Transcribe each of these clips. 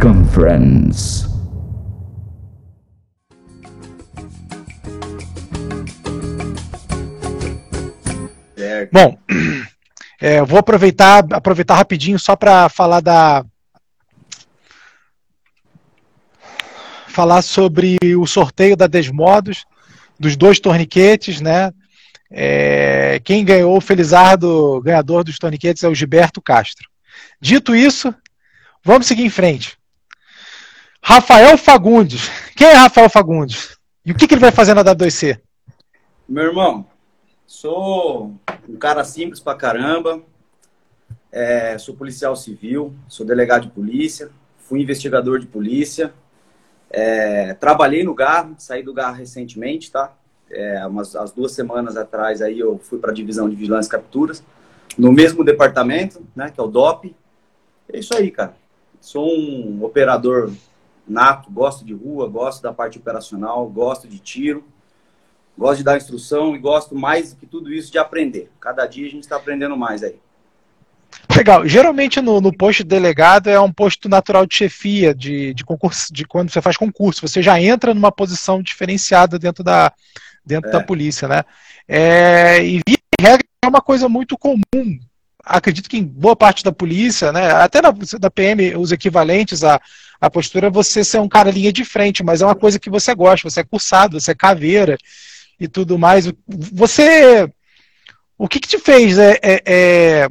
Conference. Bom, é, vou aproveitar, aproveitar rapidinho só para falar da falar sobre o sorteio da Desmodos, dos dois torniquetes, né? É, quem ganhou o Felizardo, ganhador dos torniquetes, é o Gilberto Castro. Dito isso, vamos seguir em frente. Rafael Fagundes. Quem é Rafael Fagundes? E o que, que ele vai fazer na W2C? Meu irmão, sou um cara simples pra caramba. É, sou policial civil, sou delegado de polícia, fui investigador de polícia. É, trabalhei no GAR, saí do GAR recentemente, tá? É, umas as duas semanas atrás aí eu fui para a divisão de vigilância e capturas, no mesmo departamento, né, que é o DOP. É isso aí, cara. Sou um operador nato, gosto de rua, gosto da parte operacional, gosto de tiro, gosto de dar instrução e gosto mais do que tudo isso de aprender. Cada dia a gente está aprendendo mais aí. Legal. Geralmente no, no, posto de delegado é um posto natural de chefia, de, de concurso, de quando você faz concurso. Você já entra numa posição diferenciada dentro da, dentro é. da polícia, né? É, e via regra é uma coisa muito comum. Acredito que em boa parte da polícia, né? Até na, da PM, os equivalentes à, à postura, você ser um cara linha de frente, mas é uma coisa que você gosta, você é cursado, você é caveira e tudo mais. Você. O que, que te fez é, é, é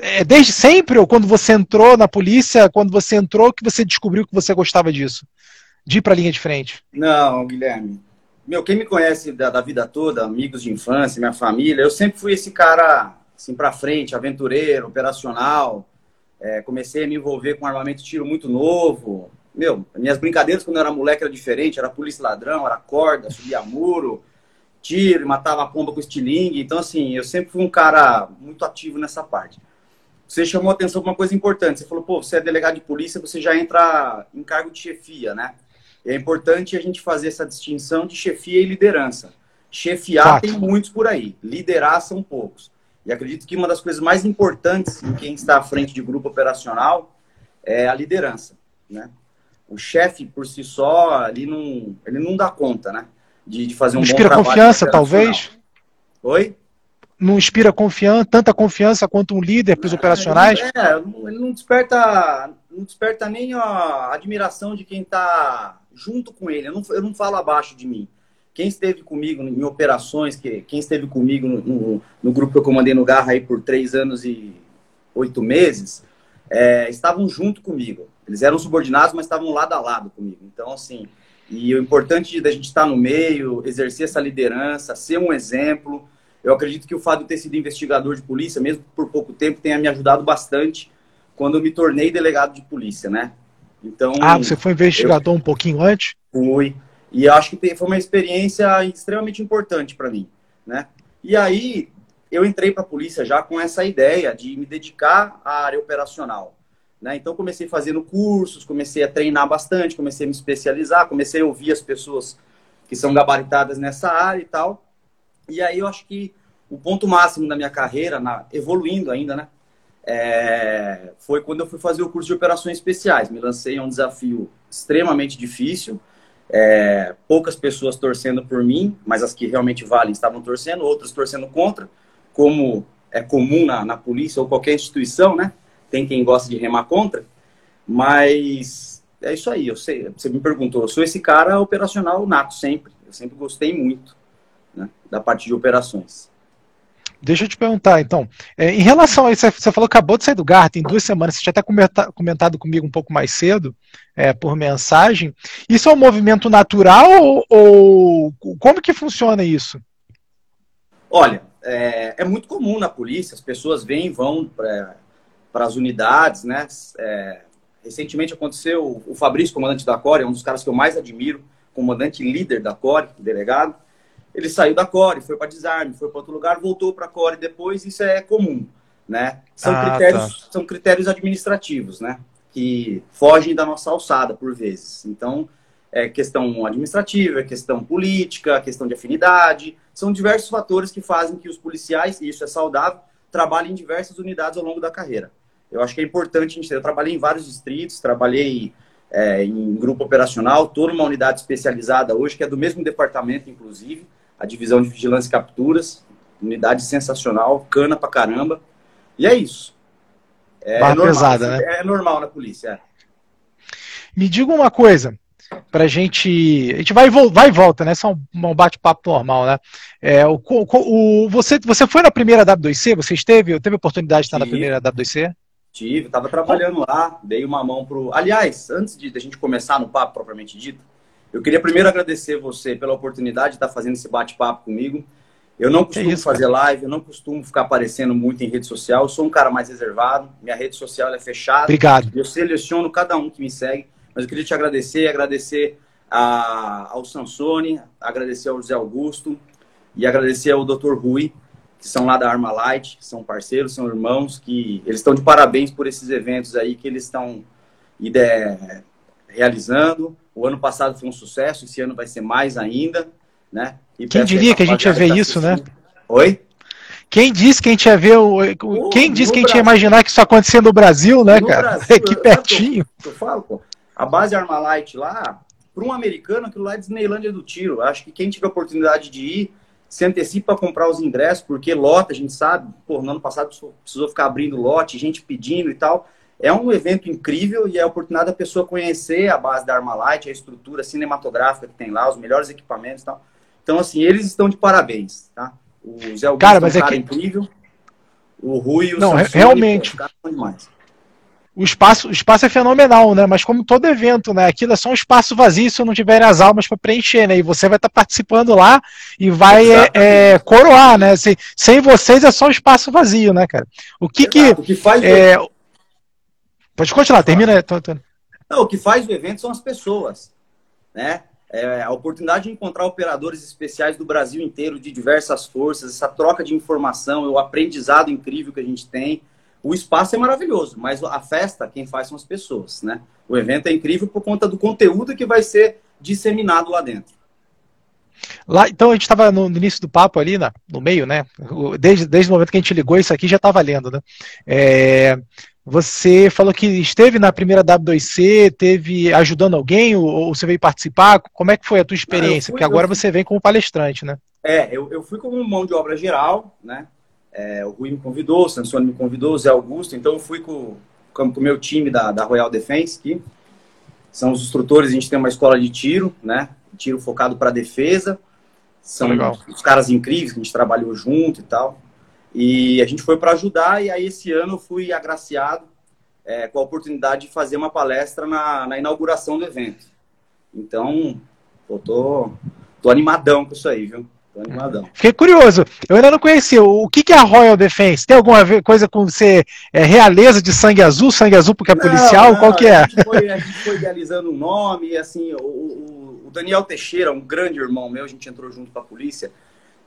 é desde sempre ou quando você entrou na polícia, quando você entrou que você descobriu que você gostava disso? De ir para a linha de frente? Não, Guilherme. Meu, quem me conhece da, da, vida toda, amigos de infância, minha família, eu sempre fui esse cara assim para frente, aventureiro, operacional. É, comecei a me envolver com armamento de tiro muito novo. Meu, minhas brincadeiras quando eu era moleque era diferente, era polícia ladrão, era corda, subia muro, tiro, matava a pomba com estilingue. Então, assim, eu sempre fui um cara muito ativo nessa parte você chamou atenção para uma coisa importante. Você falou, pô, você é delegado de polícia, você já entra em cargo de chefia, né? E é importante a gente fazer essa distinção de chefia e liderança. Chefiar Fato. tem muitos por aí, liderar são poucos. E acredito que uma das coisas mais importantes em quem está à frente de grupo operacional é a liderança, né? O chefe por si só, ele não, ele não dá conta, né? De, de fazer um Inspira bom trabalho. confiança, talvez? Oi? não inspira confiança, tanta confiança quanto um líder para os operacionais? É, ele não desperta, não desperta nem a admiração de quem está junto com ele. Eu não, eu não falo abaixo de mim. Quem esteve comigo em operações, que, quem esteve comigo no, no, no grupo que eu comandei no Garra aí por três anos e oito meses, é, estavam junto comigo. Eles eram subordinados, mas estavam lado a lado comigo. Então, assim, e o importante da gente estar no meio, exercer essa liderança, ser um exemplo, eu acredito que o fato de ter sido investigador de polícia, mesmo por pouco tempo, tenha me ajudado bastante quando eu me tornei delegado de polícia, né? Então. Ah, você foi investigador eu... um pouquinho antes? Fui. E acho que foi uma experiência extremamente importante para mim, né? E aí eu entrei para a polícia já com essa ideia de me dedicar à área operacional. Né? Então comecei fazendo cursos, comecei a treinar bastante, comecei a me especializar, comecei a ouvir as pessoas que são gabaritadas nessa área e tal. E aí eu acho que o ponto máximo da minha carreira, na, evoluindo ainda, né? É, foi quando eu fui fazer o curso de operações especiais. Me lancei a um desafio extremamente difícil. É, poucas pessoas torcendo por mim, mas as que realmente valem estavam torcendo, outras torcendo contra, como é comum na, na polícia ou qualquer instituição, né? Tem quem gosta de remar contra. Mas é isso aí. Eu sei, você me perguntou, eu sou esse cara operacional nato sempre. Eu sempre gostei muito né, da parte de operações. Deixa eu te perguntar, então. É, em relação a isso, você falou que acabou de sair do GAR, tem duas semanas, você já até comentado comigo um pouco mais cedo, é, por mensagem. Isso é um movimento natural ou, ou como que funciona isso? Olha, é, é, muito comum na polícia, as pessoas vêm e vão para as unidades, né? É, recentemente aconteceu, o Fabrício, comandante da CORE, é um dos caras que eu mais admiro, comandante líder da CORE, delegado ele saiu da Core, foi para desarme, foi para outro lugar, voltou para a Core depois, isso é comum, né? São, ah, critérios, tá. são critérios administrativos, né? Que fogem da nossa alçada, por vezes. Então, é questão administrativa, é questão política, é questão de afinidade, são diversos fatores que fazem que os policiais, e isso é saudável, trabalhem em diversas unidades ao longo da carreira. Eu acho que é importante a gente. Eu trabalhei em vários distritos, trabalhei é, em grupo operacional, estou numa unidade especializada hoje, que é do mesmo departamento, inclusive, a divisão de vigilância e capturas. Unidade sensacional, cana pra caramba. E é isso. É, normal, pesada, né? É normal na polícia. É. Me diga uma coisa para a gente. A gente vai, vai e volta, né? Só um, bate-papo normal, né? É, o, o, você, você foi na primeira W2C? Você esteve? Teve oportunidade de estar Tive. na primeira W2C? Tive, estava trabalhando lá, dei uma mão pro. Aliás, antes de, de a gente começar no papo propriamente dito, eu queria primeiro agradecer você pela oportunidade de estar fazendo esse bate-papo comigo. Eu não costumo isso, fazer live, eu não costumo ficar aparecendo muito em rede social. Eu sou um cara mais reservado, minha rede social é fechada. Obrigado. Eu seleciono cada um que me segue. Mas eu queria te agradecer, agradecer a, ao Sansone, agradecer ao José Augusto e agradecer ao Dr. Rui, que são lá da Arma Light, que são parceiros, são irmãos, que eles estão de parabéns por esses eventos aí que eles estão realizando. O ano passado foi um sucesso, esse ano vai ser mais ainda, né? E Quem diria que a gente ia ver isso, né? Oi? Quem disse que a gente ia ver o. Quem disse que a gente ia imaginar que isso acontecendo no Brasil, né, no cara? Brasil, Aqui pertinho. Eu, eu, falo, pô. A base Armalite lá, para um americano, aquilo lá é Disneylândia do tiro. Acho que quem tiver oportunidade de ir, se antecipa a comprar os ingressos, porque lota, a gente sabe, pô, no ano passado precisou ficar abrindo lote, gente pedindo e tal. É um evento incrível e é a oportunidade da pessoa conhecer a base da Armalite, a estrutura cinematográfica que tem lá, os melhores equipamentos e tal. Então, assim, eles estão de parabéns, tá? O Zé Augusto cara, mas é um cara que... incrível. O Rui e o Não, Samsung, realmente. Pô, o espaço, o espaço é fenomenal, né? Mas como todo evento, né? Aquilo é só um espaço vazio se não tiverem as almas para preencher, né? E você vai estar tá participando lá e vai é, é, coroar, né? Se, sem vocês é só um espaço vazio, né, cara? O que Exato. que, o que faz é... Pode continuar, termina. Não, o que faz o evento são as pessoas, né? É a oportunidade de encontrar operadores especiais do Brasil inteiro, de diversas forças, essa troca de informação, o aprendizado incrível que a gente tem. O espaço é maravilhoso, mas a festa, quem faz são as pessoas, né? O evento é incrível por conta do conteúdo que vai ser disseminado lá dentro. Lá, então a gente estava no início do papo ali, na, no meio, né? Desde, desde o momento que a gente ligou isso aqui já está valendo, né? É, você falou que esteve na primeira W2C, teve ajudando alguém ou, ou, você veio participar? Como é que foi a tua experiência? fui, Porque agora você vem como palestrante, né? É, eu, eu fui como mão de obra geral, né? É, o Rui me convidou, o Sansone me convidou, o Zé Augusto. Então, eu fui com, com, o meu time da, da Royal Defense, que são os instrutores. A gente tem uma escola de tiro, né? Tiro focado para defesa. São Legal. os caras incríveis que a gente trabalhou junto e tal. E a gente foi para ajudar. E aí, esse ano, eu fui agraciado é, com a oportunidade de fazer uma palestra na, na inauguração do evento. Então, eu tô, tô animadão com isso aí, viu? animadão. Fiquei curioso. Eu ainda não conhecia. O que, que é a Royal Defense? Tem alguma coisa com você é, realeza de sangue azul? Sangue azul porque é não, policial? Não, Qual que é? A gente, foi, a gente foi idealizando um nome. assim, o, o, o, Daniel Teixeira, um grande irmão meu, a gente entrou junto com a polícia.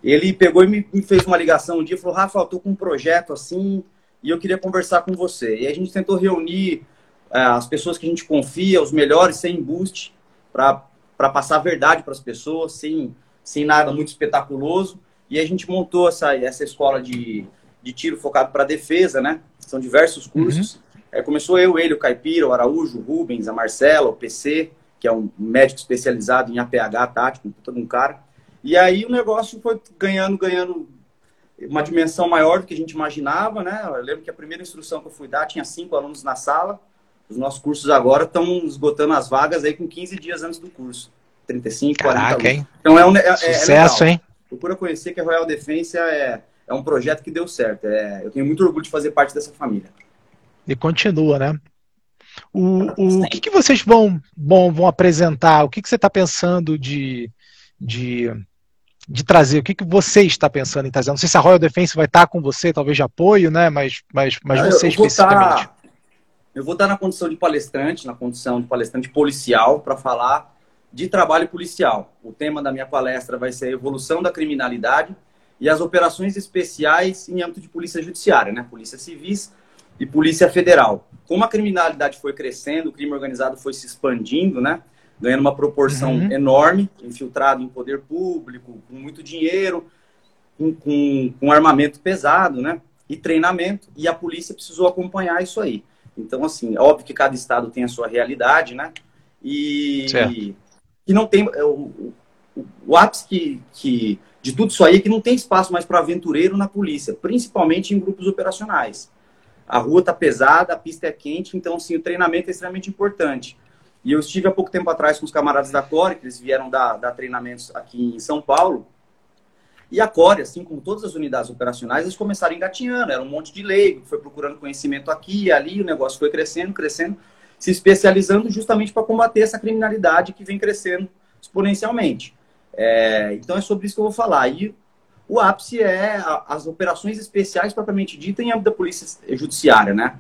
Ele pegou e me, me fez uma ligação um dia e falou: Rafa, eu tô com um projeto assim e eu queria conversar com você. E a gente tentou reunir é, as pessoas que a gente confia, os melhores, sem embuste, para passar a verdade para as pessoas, sem sem nada muito espetaculoso. E a gente montou essa, essa escola de, de tiro focado para defesa, né? São diversos cursos. Uhum. É, começou eu, ele, o Caipira, o Araújo, o Rubens, a Marcela, o PC, que é um médico especializado em APH tático, todo um cara. E aí o negócio foi ganhando, ganhando uma dimensão maior do que a gente imaginava, né? Eu lembro que a primeira instrução que eu fui dar tinha cinco alunos na sala. Os nossos cursos agora estão esgotando as vagas aí com 15 dias antes do curso. 35, Caraca, 40 Hein? Então é um é, é Sucesso, é hein? Procura conhecer que a Royal Defense é, é um projeto que deu certo. É, eu tenho muito orgulho de fazer parte dessa família. E continua, né? O, o, o que, que vocês vão, vão, vão apresentar? O que, que você está pensando de, de, de trazer? O que, que você está pensando em trazer? Não sei se a Royal Defense vai estar com você, talvez de apoio, né? Mas, mas, mas ah, você eu especificamente. Tá, eu vou estar na condição de palestrante, na condição de palestrante policial, para falar de trabalho policial. O tema da minha palestra vai ser a evolução da criminalidade e as operações especiais em âmbito de polícia judiciária, né? Polícia civis e polícia federal. Como a criminalidade foi crescendo, o crime organizado foi se expandindo, né? Ganhando uma proporção uhum. enorme, infiltrado em poder público, com muito dinheiro, com, com, com armamento pesado, né? e treinamento, e a polícia precisou acompanhar isso aí. Então, assim, é óbvio que cada estado tem a sua realidade, né? E, e não tem. É, o, o, o ápice que, que, de tudo isso aí é que não tem espaço mais para aventureiro na polícia, principalmente em grupos operacionais. A rua está pesada, a pista é quente, então, assim, o treinamento é extremamente importante. E eu estive há pouco tempo atrás com os camaradas da Core, que eles vieram dar, dar treinamentos aqui em São Paulo, e a Core, assim como todas as unidades operacionais, eles começaram engatinhando. Era um monte de leigo, foi procurando conhecimento aqui e ali, o negócio foi crescendo, crescendo, se especializando justamente para combater essa criminalidade que vem crescendo exponencialmente. É, então é sobre isso que eu vou falar. E o ápice é as operações especiais propriamente dita em âmbito da polícia judiciária, né?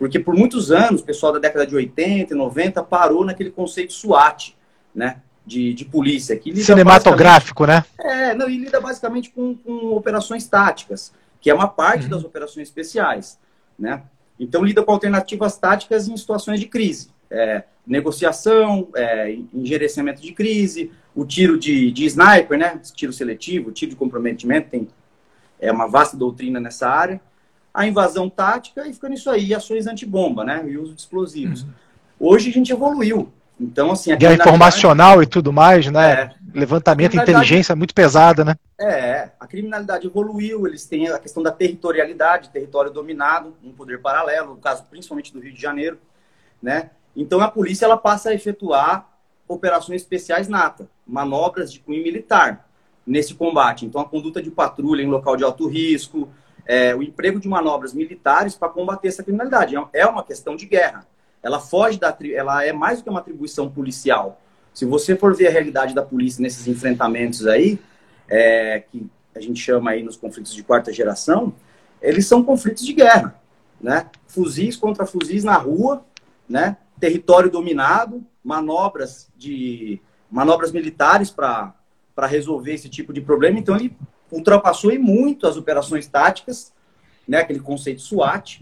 Porque por muitos anos, o pessoal da década de 80 e 90 parou naquele conceito SWAT, né? de, de polícia. Que Cinematográfico, né? É, não, e lida basicamente com, com operações táticas, que é uma parte uhum. das operações especiais, né? Então, lida com alternativas táticas em situações de crise. É, negociação, é, engerecimento de crise, o tiro de, de sniper, né? Tiro seletivo, tiro de comprometimento, tem é uma vasta doutrina nessa área. A invasão tática e fica nisso aí, ações antibomba, né? E uso de explosivos. Uhum. Hoje a gente evoluiu. Então, assim. Guerra informacional e tudo mais, né? É, Levantamento, inteligência muito pesada, né? É, a criminalidade evoluiu, eles têm a questão da territorialidade, território dominado, um poder paralelo, no caso principalmente do Rio de Janeiro, né? Então a polícia ela passa a efetuar operações especiais nata, manobras de cunho militar nesse combate. Então a conduta de patrulha em local de alto risco, é, o emprego de manobras militares para combater essa criminalidade. É uma questão de guerra ela foge da ela é mais do que uma atribuição policial. Se você for ver a realidade da polícia nesses enfrentamentos aí, é, que a gente chama aí nos conflitos de quarta geração, eles são conflitos de guerra, né? Fuzis contra fuzis na rua, né? Território dominado, manobras de manobras militares para para resolver esse tipo de problema. Então ele ultrapassou em muito as operações táticas, né? Aquele conceito SWAT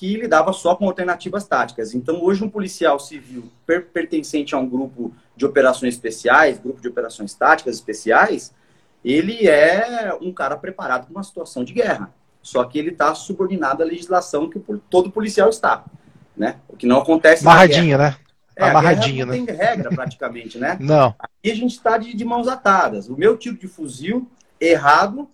que lidava só com alternativas táticas. Então, hoje, um policial civil per pertencente a um grupo de operações especiais, grupo de operações táticas especiais, ele é um cara preparado para uma situação de guerra. Só que ele está subordinado à legislação que todo policial está. Né? O que não acontece. Amarradinho, né? É, Amarradinho, não né? tem regra praticamente, né? não. Aqui a gente está de, de mãos atadas. O meu tipo de fuzil errado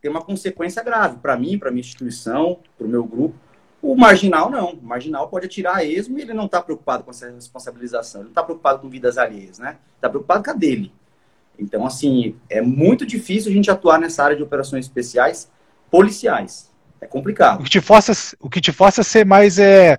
tem uma consequência grave para mim, para minha instituição, para o meu grupo. O marginal não. O marginal pode atirar esmo e ele não está preocupado com essa responsabilização. Ele não está preocupado com vidas alheias, né? Está preocupado com a dele. Então, assim, é muito difícil a gente atuar nessa área de operações especiais policiais. É complicado. O que te força, o que te força a ser mais é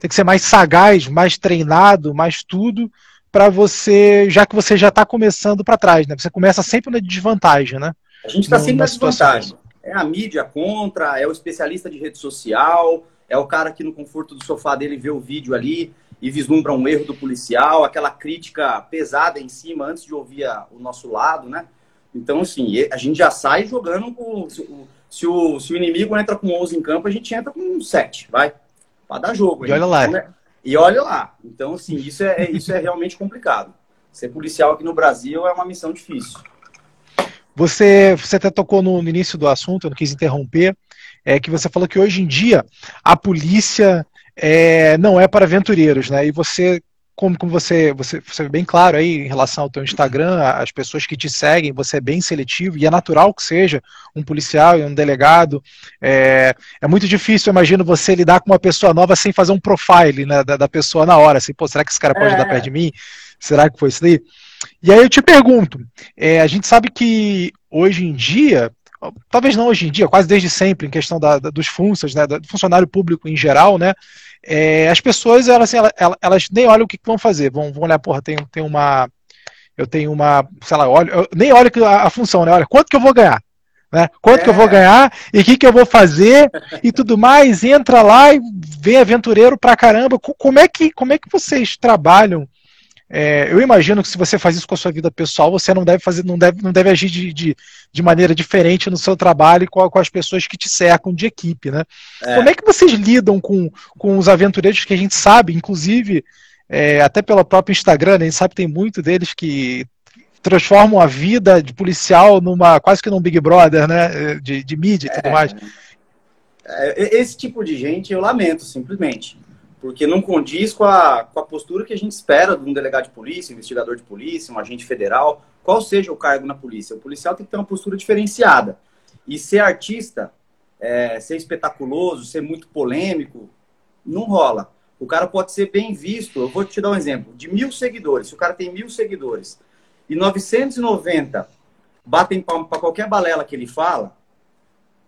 tem que ser mais sagaz, mais treinado, mais tudo para você, já que você já está começando para trás, né? Você começa sempre na desvantagem, né? A gente está sempre na desvantagem. É a mídia contra, é o especialista de rede social, é o cara que no conforto do sofá dele vê o vídeo ali e vislumbra um erro do policial, aquela crítica pesada em cima antes de ouvir a, o nosso lado, né? Então, assim, a gente já sai jogando com. Se o, se o, se o inimigo entra com 11 em campo, a gente entra com 7, vai. Para dar jogo. E olha lá. Então, né? E olha lá. Então, assim, isso é, é, isso é realmente complicado. Ser policial aqui no Brasil é uma missão difícil. Você, você até tocou no, no início do assunto, eu não quis interromper, é que você falou que hoje em dia a polícia é, não é para aventureiros, né? E você, como, como você, você, você é bem claro aí em relação ao teu Instagram, as pessoas que te seguem, você é bem seletivo e é natural que seja um policial e um delegado. É, é muito difícil, eu imagino, você lidar com uma pessoa nova sem fazer um profile né, da, da pessoa na hora. Assim, pô, será que esse cara pode é. dar perto de mim? Será que foi isso aí? E aí eu te pergunto, é, a gente sabe que hoje em dia talvez não hoje em dia, quase desde sempre, em questão da, da, dos funções, né, do funcionário público em geral, né, é, as pessoas, elas, elas, elas, nem olham o que vão fazer, vão, vão olhar, porra, tem, tem uma, eu tenho uma, sei lá, olho, eu nem olho a, a função, né, olha, quanto que eu vou ganhar? Né? Quanto é. que eu vou é. ganhar e o que, que eu vou fazer e tudo mais, entra lá e vem aventureiro pra caramba. Como é que, como é que vocês trabalham é, eu imagino que se você faz isso com a sua vida pessoal, você não deve fazer, não deve, não deve agir de, de, de maneira diferente no seu trabalho com, com, as pessoas que te cercam de equipe, né? É. Como é que vocês lidam com, com os aventureiros que a gente sabe, inclusive, é, até pelo próprio Instagram, né, a gente sabe que tem muito deles que transformam a vida de policial numa quase que num Big Brother, né? De, de mídia e tudo é. mais. é, esse tipo de gente eu lamento, simplesmente. Porque não condiz com a, com a postura que a gente espera de um delegado de polícia, investigador de polícia, um agente federal, qual seja o cargo na polícia. O policial tem que ter uma postura diferenciada. E ser artista, é, ser espetaculoso, ser muito polêmico, não rola. O cara pode ser bem visto. Eu vou te dar um exemplo. De mil seguidores, se o cara tem mil seguidores e 990 batem palma para qualquer balela que ele fala,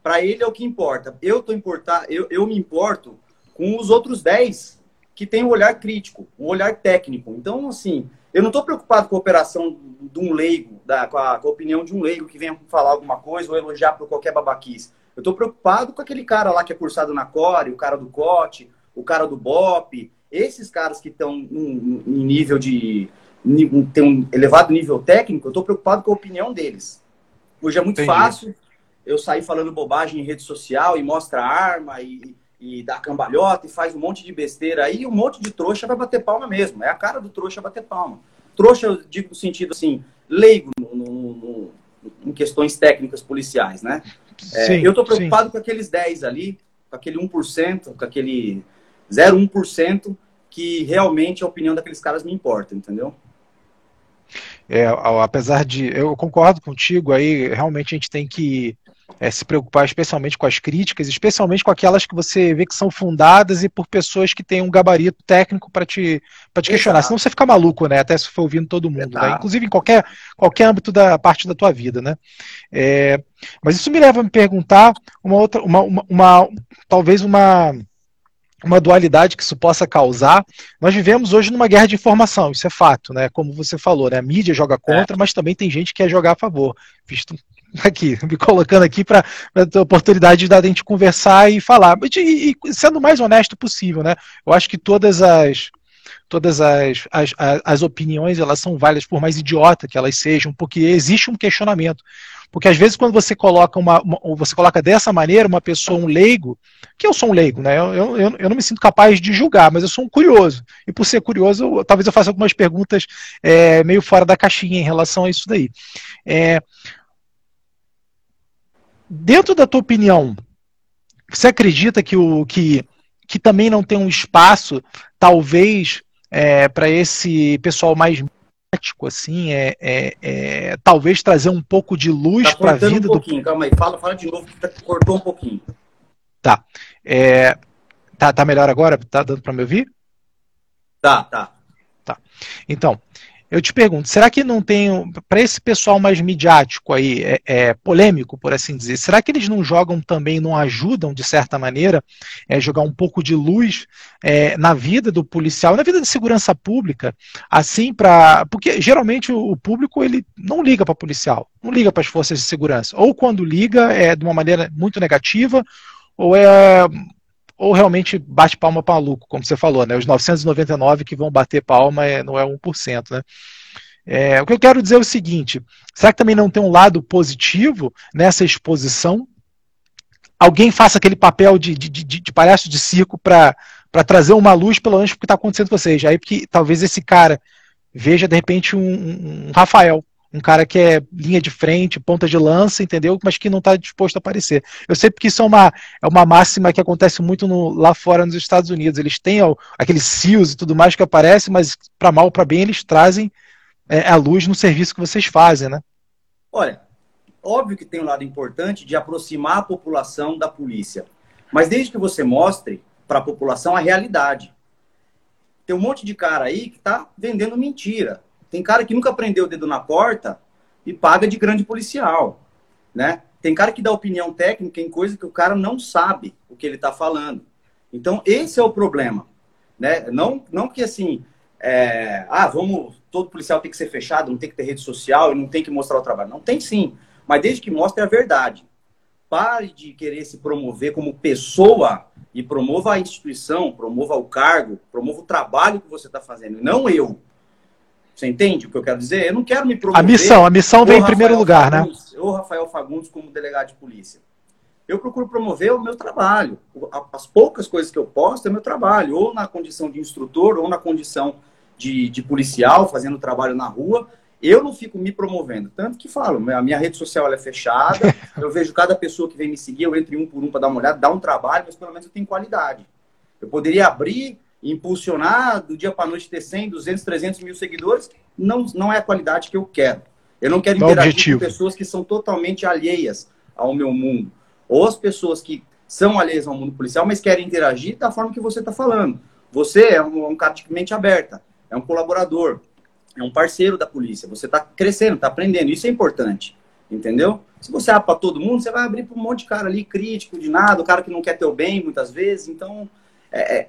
para ele é o que importa. Eu tô importar, eu, eu me importo com os outros 10 que têm um olhar crítico, um olhar técnico. Então, assim, eu não estou preocupado com a operação de um leigo, da, com, a, com, a, opinião de um leigo que venha falar alguma coisa ou elogiar por qualquer babaquice. Eu estou preocupado com aquele cara lá que é cursado na Core, o cara do COT, o cara do BOP, esses caras que estão em nível de. tem um elevado nível técnico, eu estou preocupado com a opinião deles. Hoje é muito Entendi. fácil eu sair falando bobagem em rede social e mostra arma e, e dá cambalhota e faz um monte de besteira aí, um monte de trouxa vai bater palma mesmo. É a cara do trouxa bater palma. Trouxa, eu digo no sentido assim, leigo no, no, no, em questões técnicas policiais, né? É, eu estou preocupado sim. com aqueles 10 ali, com aquele 1%, com aquele 0,1% que realmente a opinião daqueles caras me importa, entendeu? É, apesar de. Eu concordo contigo aí, realmente a gente tem que é, se preocupar especialmente com as críticas, especialmente com aquelas que você vê que são fundadas e por pessoas que têm um gabarito técnico para te, pra te questionar. Senão você fica maluco, né? Até se for ouvindo todo mundo, né? inclusive em qualquer, qualquer âmbito da parte da tua vida, né? É, mas isso me leva a me perguntar uma outra, uma, uma, uma talvez uma uma dualidade que isso possa causar. Nós vivemos hoje numa guerra de informação, isso é fato, né? Como você falou, né? A mídia joga contra, é. mas também tem gente que quer jogar a favor. Visto aqui, me colocando aqui para a oportunidade da gente conversar e falar. E, e, sendo o mais honesto possível, né? Eu acho que todas as todas as, as, as opiniões elas são válidas por mais idiota que elas sejam, porque existe um questionamento. Porque às vezes quando você coloca uma, uma você coloca dessa maneira uma pessoa, um leigo, que eu sou um leigo, né? Eu, eu, eu não me sinto capaz de julgar, mas eu sou um curioso. E por ser curioso, eu, talvez eu faça algumas perguntas é, meio fora da caixinha em relação a isso daí. É, dentro da tua opinião, você acredita que o que, que também não tem um espaço, talvez, é, para esse pessoal mais prático, assim, é, é, é, talvez trazer um pouco de luz tá para a vida um pouquinho, do. Calma aí, fala, fala de novo que tá, cortou um pouquinho. Tá. É, tá, tá melhor agora? Tá dando para me ouvir? Tá, tá. Tá. Então, eu te pergunto, será que não tem, para esse pessoal mais midiático aí, é, é, polêmico, por assim dizer, será que eles não jogam também, não ajudam, de certa maneira, é, jogar um pouco de luz é, na vida do policial, na vida de segurança pública, assim, para. Porque geralmente o, o, público ele não liga para policial, não liga para as forças de segurança. Ou quando liga é de uma maneira muito negativa, ou é ou realmente bate palma maluco, como você falou, né? Os 999 que vão bater palma é, não é 1%, né? É, o que eu quero dizer é o seguinte: será que também não tem um lado positivo nessa exposição? Alguém faça aquele papel de, de, de, de palhaço de circo para trazer uma luz, pelo menos, para o que está acontecendo com vocês. Aí, porque talvez esse cara veja, de repente, um, um Rafael um cara que é linha de frente, ponta de lança, entendeu? Mas que não está disposto a aparecer. Eu sei porque isso é uma, é uma máxima que acontece muito no, lá fora nos Estados Unidos. Eles têm ó, aqueles CIOs e tudo mais que aparece, mas para mal ou para bem eles trazem é, a luz no serviço que vocês fazem, né? Olha, óbvio que tem um lado importante de aproximar a população da polícia. Mas desde que você mostre para a população a realidade. Tem um monte de cara aí que está vendendo mentira tem cara que nunca prendeu o dedo na porta e paga de grande policial, né? Tem cara que dá opinião técnica em coisa que o cara não sabe o que ele está falando. Então, esse é o problema, né? Não, não que assim, é, ah, vamos, todo policial tem que ser fechado, não tem que ter rede social e não tem que mostrar o trabalho. Não tem sim, mas desde que mostre a verdade. Pare de querer se promover como pessoa e promova a instituição, promova o cargo, promova o trabalho que você está fazendo, não eu. Você entende o que eu quero dizer? Eu não quero me promover. A missão, a missão vem em primeiro lugar, né? Fagundes, né? Ou Rafael Fagundes como delegado de polícia. Eu procuro promover o meu trabalho. As poucas coisas que eu posto é meu trabalho, ou na condição de instrutor, ou na condição de, de policial, fazendo trabalho na rua. Eu não fico me promovendo, tanto que falo, a minha rede social é fechada, eu vejo cada pessoa que vem me seguir, eu entro em um por um para dar uma olhada, dá um trabalho, mas pelo menos eu tenho qualidade. Eu poderia abrir, impulsionar, do dia para noite ter 100, 200, 300 mil seguidores, não, não é a qualidade que eu quero. Eu não quero interagir objetivo. com pessoas que são totalmente alheias ao meu mundo. Ou as pessoas que são alheias ao mundo policial, mas querem interagir da forma que você está falando. Você é um, um cara de mente aberta, é um colaborador, é um parceiro da polícia. Você está crescendo, está aprendendo. Isso é importante, entendeu? Se você abre para todo mundo, você vai abrir para um monte de cara ali crítico de nada, o cara que não quer teu bem muitas vezes. Então, é, é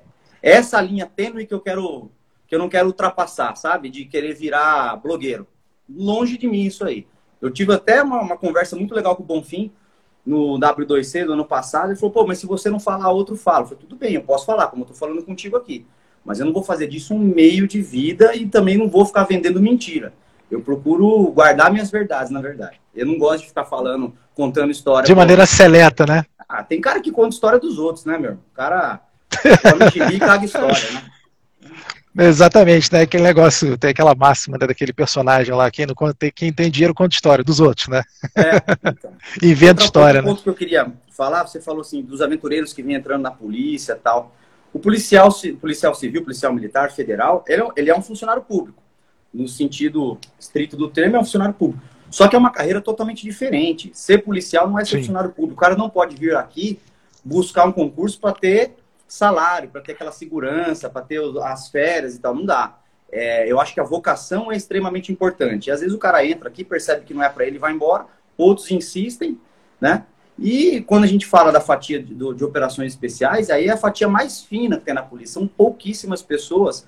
essa linha tênue que eu quero que eu não quero ultrapassar, sabe? De querer virar blogueiro. Longe de mim isso aí. Eu tive até uma, uma conversa muito legal com o Bonfim no W2C do ano passado. Ele falou, pô, mas se você não falar, outro fala. Eu falei, tudo bem, eu posso falar, como eu tô falando contigo aqui. Mas eu não vou fazer disso um meio de vida e também não vou ficar vendendo mentira. Eu procuro guardar minhas verdades, na verdade. Eu não gosto de ficar falando, contando história. De maneira seleta, né? Ah, tem cara que conta história dos outros, né, meu? O cara come caga história, né? Exatamente, né? Aquele negócio, tem aquela máxima né, daquele personagem lá, quem, não conta, quem tem dinheiro conta história dos outros, né? É, então. Inventa história, né? ponto que eu queria falar, você falou assim, dos aventureiros que vêm entrando na polícia e tal. O policial, policial civil, policial militar, federal, ele, é ele é um funcionário público. No sentido estrito do termo, é um funcionário público. Só que é uma carreira totalmente diferente. Ser policial não é ser Sim. funcionário público. O cara não pode vir aqui buscar um concurso para ter salário, para ter aquela segurança, para ter as férias e tal. Não dá. É, eu acho que a vocação é extremamente importante. E às vezes o cara entra aqui, percebe que não é para ele vai embora. Outros insistem, né? E quando a gente fala da fatia de, de, operações especiais, aí é a fatia mais fina que tem na polícia. São pouquíssimas pessoas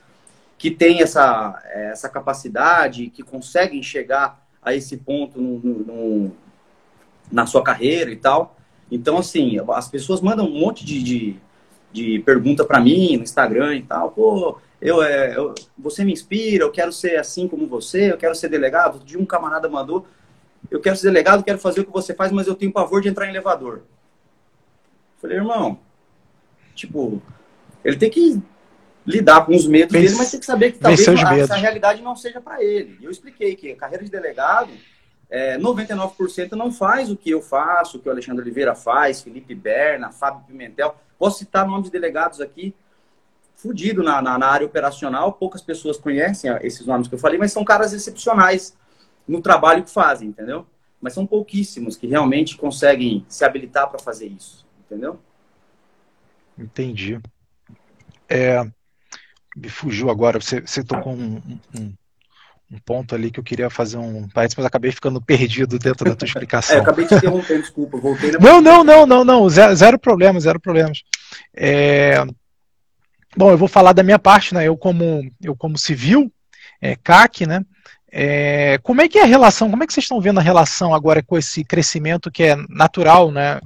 que têm essa, essa capacidade, que conseguem chegar a esse ponto no, no, no, na sua carreira e tal. Então, assim, as pessoas mandam um monte de, de de pergunta para mim no Instagram e tal. Pô, eu, é, eu, você me inspira, eu quero ser assim como você, eu quero ser delegado. De um camarada mandou, eu quero ser delegado, quero fazer o que você faz, mas eu tenho pavor de entrar em elevador. Falei, irmão, tipo, ele tem que lidar com os medos dele, mas tem que saber que talvez essa realidade não seja para ele. E eu expliquei que a carreira de delegado é, 99% não faz o que eu faço, o que o Alexandre Oliveira faz, Felipe Berna, Fábio Pimentel. Posso citar nomes de delegados aqui, fudido na, na, na, área operacional. Poucas pessoas conhecem esses nomes que eu falei, mas são caras excepcionais no trabalho que fazem, entendeu? Mas são pouquíssimos que realmente conseguem se habilitar para fazer isso, entendeu? Entendi. É, me fugiu agora, você, você tocou um, um, um ponto ali que eu queria fazer um parênteses, mas acabei ficando perdido dentro da tua explicação. é, eu acabei te interrompendo, desculpa, voltei na... Não, não, não, não, não, zero, zero problemas, zero problemas. É... Bom, eu vou falar da minha parte, né? Eu como, eu como civil, é, CAC, né? É, como é que é a relação, como é que vocês estão vendo a relação agora com esse crescimento que é natural, né?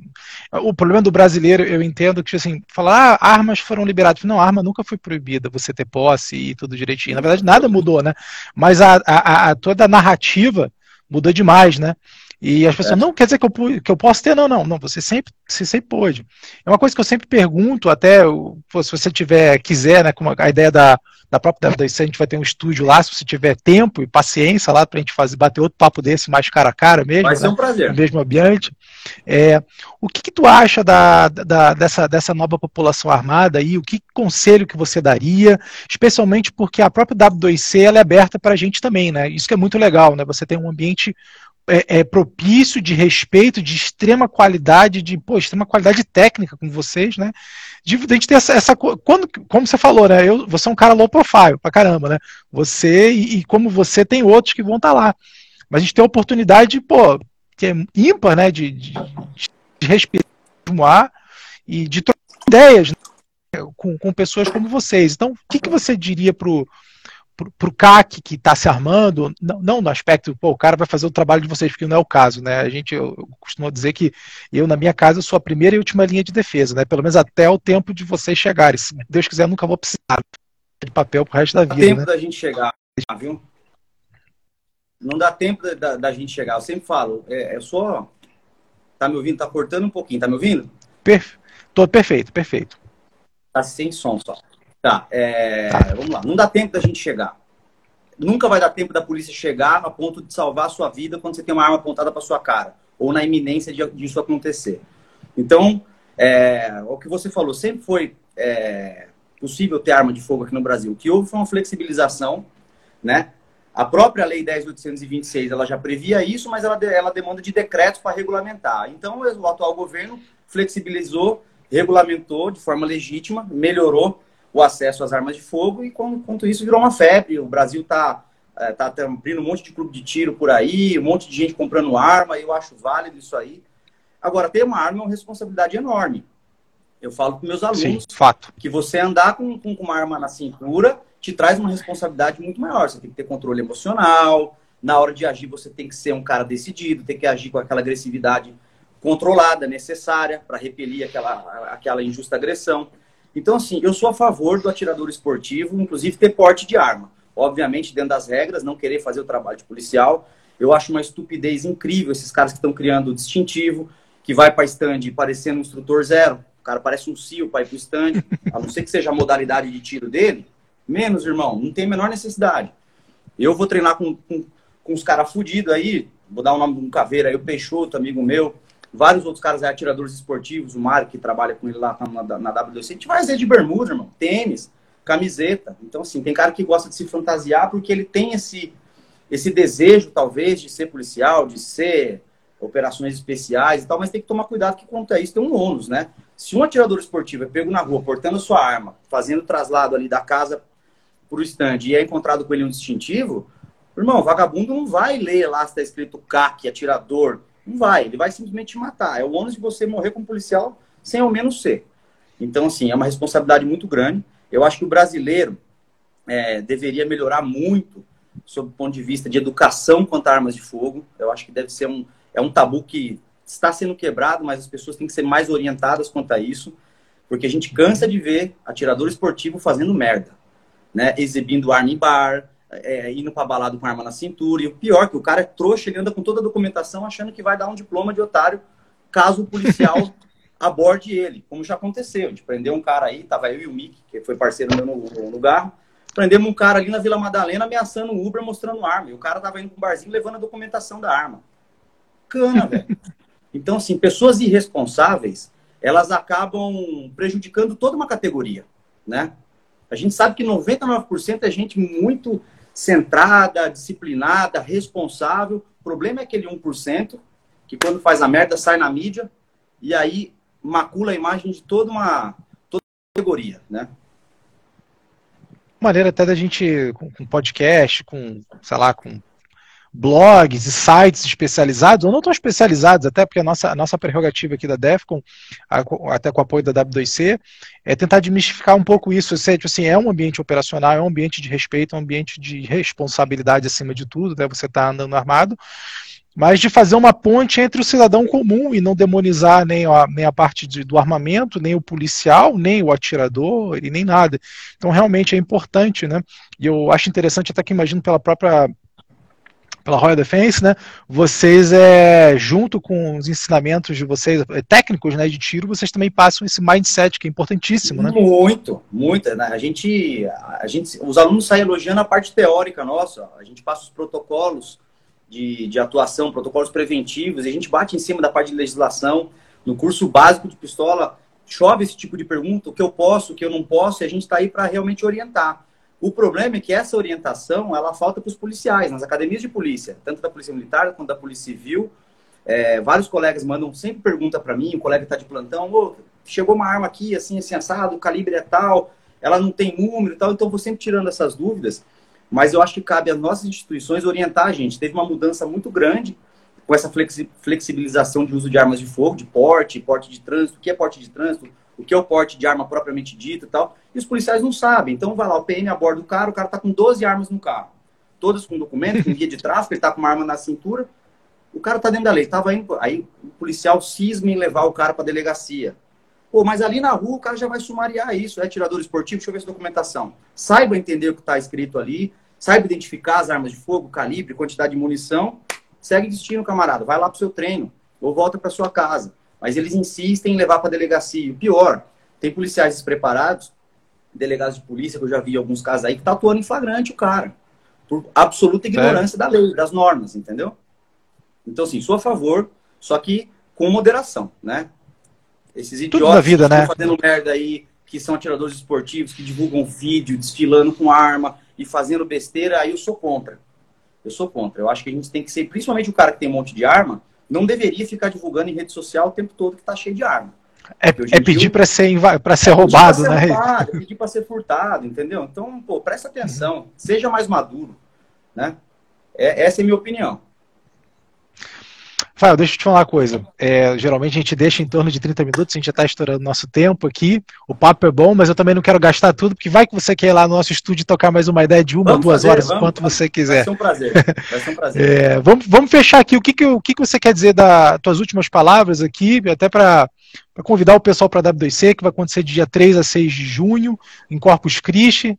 O problema do brasileiro, eu entendo que, assim, falar, ah, armas foram liberadas. Não, arma nunca foi proibida, você ter posse e tudo direitinho. Na verdade, nada mudou, né? Mas a, a, a toda a narrativa mudou demais, né? E as pessoas, é. não, quer dizer que eu, que eu posso ter? Não, não, não, você sempre, você sempre pôde. É uma coisa que eu sempre pergunto, até se você tiver, quiser, né, como a ideia da, da própria WWC, a gente vai ter um estúdio lá, se você tiver tempo e paciência lá para a gente fazer, bater outro papo desse mais cara a cara mesmo. Vai ser né, um prazer. No mesmo ambiente. É, o que, que tu acha da, da, dessa, dessa nova população armada aí? O que conselho que você daria? Especialmente porque a própria W2C ela é aberta para a gente também, né? Isso que é muito legal, né? Você tem um ambiente é, é, propício, de respeito, de extrema qualidade, de pô, extrema qualidade técnica com vocês, né? De, de a gente ter essa, essa, quando, como você falou, né? Eu, você é um cara low profile pra caramba, né? Você e, e como você tem outros que vão estar tá lá, mas a gente tem a oportunidade, pô, que é ímpar, né? De, de, de respirar e de trocar ideias né? com, com pessoas como vocês. Então, o que, que você diria pro para o CAC que está se armando, não, não, no aspecto, pô, o cara vai fazer o trabalho de vocês, porque não é o caso, né? A gente, eu, eu costumo dizer que eu, na minha casa, sou a primeira e última linha de defesa, né? Pelo menos até o tempo de vocês chegarem. Se Deus quiser, nunca vou precisar de papel pro resto da vida. Dá tempo né? da gente chegar, viu? Não dá tempo da, da gente chegar. Eu sempre falo, é, é, só. Tá me ouvindo? Tá cortando um pouquinho, tá me ouvindo? Perfe... Tô perfeito, perfeito. Tá sem som só. Tá, é, tá, vamos lá. Não dá tempo da gente chegar. nunca vai dar tempo da polícia chegar a ponto de salvar a sua vida quando você tem uma arma apontada para sua cara, ou na iminência de, disso acontecer. Então, é, o que você falou, sempre foi é, possível ter arma de fogo aqui no Brasil. O que houve foi uma flexibilização, né? A própria Lei 10.826 ela já previa isso, mas ela, ela demanda de decretos para regulamentar. Então, o atual governo flexibilizou, regulamentou de forma legítima, melhorou o acesso às armas de fogo e, quanto isso, virou uma febre. O Brasil está tá, tá abrindo um monte de clube de tiro por aí, um monte de gente comprando arma, eu acho válido isso aí. Agora, ter uma arma é uma responsabilidade enorme. Eu falo para meus alunos Sim, fato. que você andar com, com, uma arma na cintura te traz uma responsabilidade muito maior. Você tem que ter controle emocional, na hora de agir você tem que ser um cara decidido, tem que agir com aquela agressividade controlada, necessária, para repelir aquela, aquela injusta agressão. Então, assim, eu sou a favor do atirador esportivo, inclusive ter porte de arma. Obviamente, dentro das regras, não querer fazer o trabalho de policial. Eu acho uma estupidez incrível esses caras que estão criando o distintivo, que vai para stand parecendo um instrutor zero. O cara parece um CIO para ir para o stand, a não ser que seja a modalidade de tiro dele. Menos, irmão, não tem a menor necessidade. Eu vou treinar com, com, com os caras fudidos aí, vou dar o nome de um caveira aí, o Peixoto, amigo meu, vários outros caras aí, atiradores esportivos, o Mário, que trabalha com ele lá na, na WC, a gente vai ser de bermuda, irmão, tênis, camiseta. Então, assim, tem cara que gosta de se fantasiar porque ele tem esse, esse desejo, talvez, de ser policial, de ser operações especiais e tal, mas tem que tomar cuidado que quanto a isso tem um ônus, né? Se um atirador esportivo é pego na rua, portando sua arma, fazendo o traslado ali da casa para o stand e é encontrado com ele um distintivo, irmão, vagabundo não vai ler lá se está escrito CAC, atirador, não vai, ele vai simplesmente te matar. É o ônus de você morrer como policial sem ao menos ser. Então, assim, é uma responsabilidade muito grande. Eu acho que o brasileiro é, deveria melhorar muito sob o ponto de vista de educação quanto a armas de fogo. Eu acho que deve ser um, é um tabu que está sendo quebrado, mas as pessoas têm que ser mais orientadas quanto a isso, porque a gente cansa de ver atirador esportivo fazendo merda, né? Exibindo arma em bar, é, indo para balada com arma na cintura. E o pior, que o cara é trouxa, ele anda com toda a documentação achando que vai dar um diploma de otário caso o policial aborde ele, como já aconteceu. A gente prendeu um cara aí, tava eu e o Mick, que foi parceiro meu no, no lugar. Prendemos um cara ali na Vila Madalena ameaçando o Uber, mostrando arma. E o cara tava indo com um barzinho levando a documentação da arma. Cana, velho. Então, assim, pessoas irresponsáveis, elas acabam prejudicando toda uma categoria, né? A gente sabe que 99% é gente muito centrada, disciplinada, responsável. O problema é aquele 1% que quando faz a merda sai na mídia e aí macula a imagem de toda uma, toda uma categoria, né? Maneira até da gente, com, podcast, com, sei lá, com blogs e sites especializados, ou não tão especializados, até porque a nossa, a nossa prerrogativa aqui da DEFCON, até com o apoio da W2C, é tentar desmistificar um pouco isso. Seja, tipo assim, é um ambiente operacional, é um ambiente de respeito, é um ambiente de responsabilidade acima de tudo, né? você está andando armado, mas de fazer uma ponte entre o cidadão comum e não demonizar nem a, nem a parte de, do armamento, nem o policial, nem o atirador e nem nada. Então realmente é importante, né? E eu acho interessante até que imagino pela própria pela Royal Defense, né? Vocês, é, junto com os ensinamentos de vocês, é, técnicos né, de tiro, vocês também passam esse mindset que é importantíssimo, né? Muito, muito. Né? A gente, a gente, os alunos saem elogiando a parte teórica nossa. A gente passa os protocolos de, de atuação, protocolos preventivos, e a gente bate em cima da parte de legislação. No curso básico de pistola, chove esse tipo de pergunta, o que eu posso, o que eu não posso, e a gente está aí para realmente orientar. O problema é que essa orientação ela falta para os policiais, nas academias de polícia, tanto da polícia militar quanto da polícia civil. É, vários colegas mandam sempre pergunta para mim, o colega está de plantão, oh, chegou uma arma aqui, assim, assim, assado, o calibre é tal, ela não tem número e tal, então vou sempre tirando essas dúvidas, mas eu acho que cabe às nossas instituições orientar a gente. Teve uma mudança muito grande com essa flexibilização de uso de armas de fogo, de porte, porte de trânsito, o que é porte de trânsito, o que é o porte de arma propriamente dito e tal. E os policiais não sabem. Então vai lá, o PM aborda o cara, o cara tá com 12 armas no carro. Todas com documento, com guia de tráfego, ele tá com uma arma na cintura. O cara tá dentro da lei. Tava indo, aí o policial cisma em levar o cara pra delegacia. Pô, mas ali na rua o cara já vai sumariar isso. É tirador esportivo, deixa eu ver essa documentação. Saiba entender o que está escrito ali, saiba identificar as armas de fogo, calibre, quantidade de munição. Segue destino, camarada. Vai lá pro seu treino ou volta para sua casa. Mas eles insistem em levar para delegacia. O pior, tem policiais despreparados, delegados de polícia, que eu já vi alguns casos aí, que tá atuando em flagrante o cara. por absoluta ignorância é. da lei, das normas, entendeu? Então, assim, sou a favor, só que com moderação, né? Esses idiotas da vida, que né? estão fazendo merda aí, que são atiradores esportivos, que divulgam vídeo desfilando com arma e fazendo besteira, aí eu sou contra. Eu sou contra. Eu acho que a gente tem que ser, principalmente o cara que tem um monte de arma, não deveria ficar divulgando em rede social o tempo todo que tá cheio de arma. É, é pedir para ser, pra ser é roubado, pra ser né? Roubado, é pedir para ser furtado, entendeu? Então, pô, presta atenção, uhum. seja mais maduro, né? É, essa é a minha opinião. Rafael, deixa eu te falar uma coisa. É, geralmente a gente deixa em torno de 30 minutos, a gente já está estourando nosso tempo aqui. O papo é bom, mas eu também não quero gastar tudo, porque vai que você quer ir lá no nosso estúdio tocar mais uma ideia de uma, vamos duas fazer, horas, vamos, quanto vamos. você quiser. Vai ser um prazer. Vai ser um prazer. É, vamos, vamos fechar aqui. O que, que, o que, que você quer dizer das tuas últimas palavras aqui, até para convidar o pessoal para a W2C, que vai acontecer de dia 3 a 6 de junho, em Corpus Christi.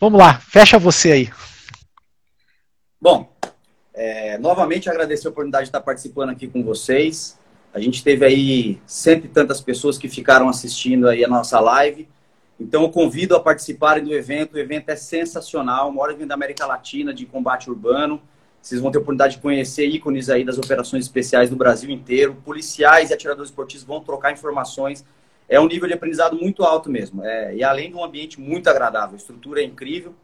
Vamos lá, fecha você aí. Bom, é, novamente agradecer a oportunidade de estar participando aqui com vocês. A gente teve aí cento e tantas pessoas que ficaram assistindo aí a nossa live. Então eu convido a participarem do evento. O evento é sensacional, maior evento da América Latina de combate urbano. Vocês vão ter a oportunidade de conhecer ícones aí das operações especiais do Brasil inteiro. Policiais e atiradores esportivos vão trocar informações. É um nível de aprendizado muito alto mesmo. É, e além de um ambiente muito agradável, a estrutura é incrível.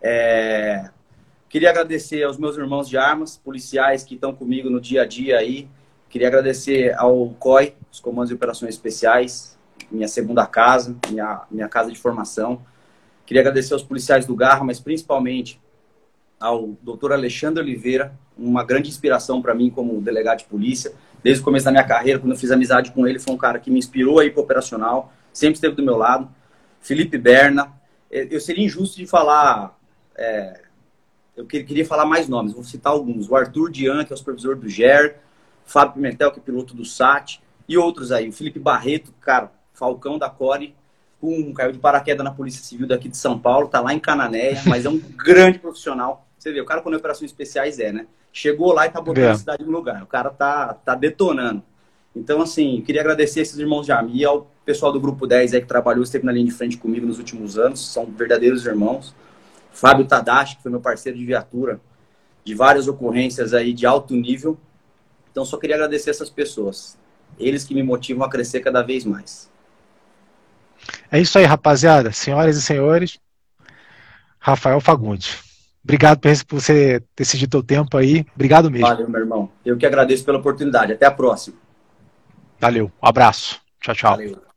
É, Queria agradecer aos meus irmãos de armas, policiais que estão comigo no dia a dia aí. Queria agradecer ao COI, os Comandos de Operações Especiais, minha segunda casa, minha, minha casa de formação. Queria agradecer aos policiais do Garra, mas principalmente ao doutor Alexandre Oliveira, uma grande inspiração para mim como delegado de polícia. Desde o começo da minha carreira, quando eu fiz amizade com ele, foi um cara que me inspirou aí para operacional, sempre esteve do meu lado. Felipe Berna. Eu seria injusto de falar é, eu queria falar mais nomes, vou citar alguns. O Arthur Dian, que é o supervisor do GER, Fábio Pimentel, que é piloto do SAT, e outros aí. O Felipe Barreto, cara, Falcão da Core, um caiu de paraquedas na Polícia Civil daqui de São Paulo, tá lá em Cananéia, mas é um grande profissional. Você vê, o cara quando é operações especiais é, né? Chegou lá e tá botando é. a cidade no lugar. O cara tá, tá detonando. Então, assim, queria agradecer esses irmãos de Ami, ao pessoal do Grupo 10 aí que trabalhou, esteve na linha de frente comigo nos últimos anos, são verdadeiros irmãos. Fábio Tadashi, que foi meu parceiro de viatura, de várias ocorrências aí de alto nível. Então, só queria agradecer essas pessoas. Eles que me motivam a crescer cada vez mais. É isso aí, rapaziada. Senhoras e senhores, Rafael Fagundes. Obrigado por você ter cedido o tempo aí. Obrigado mesmo. Valeu, meu irmão. Eu que agradeço pela oportunidade. Até a próxima. Valeu. Um abraço. Tchau, tchau. Valeu.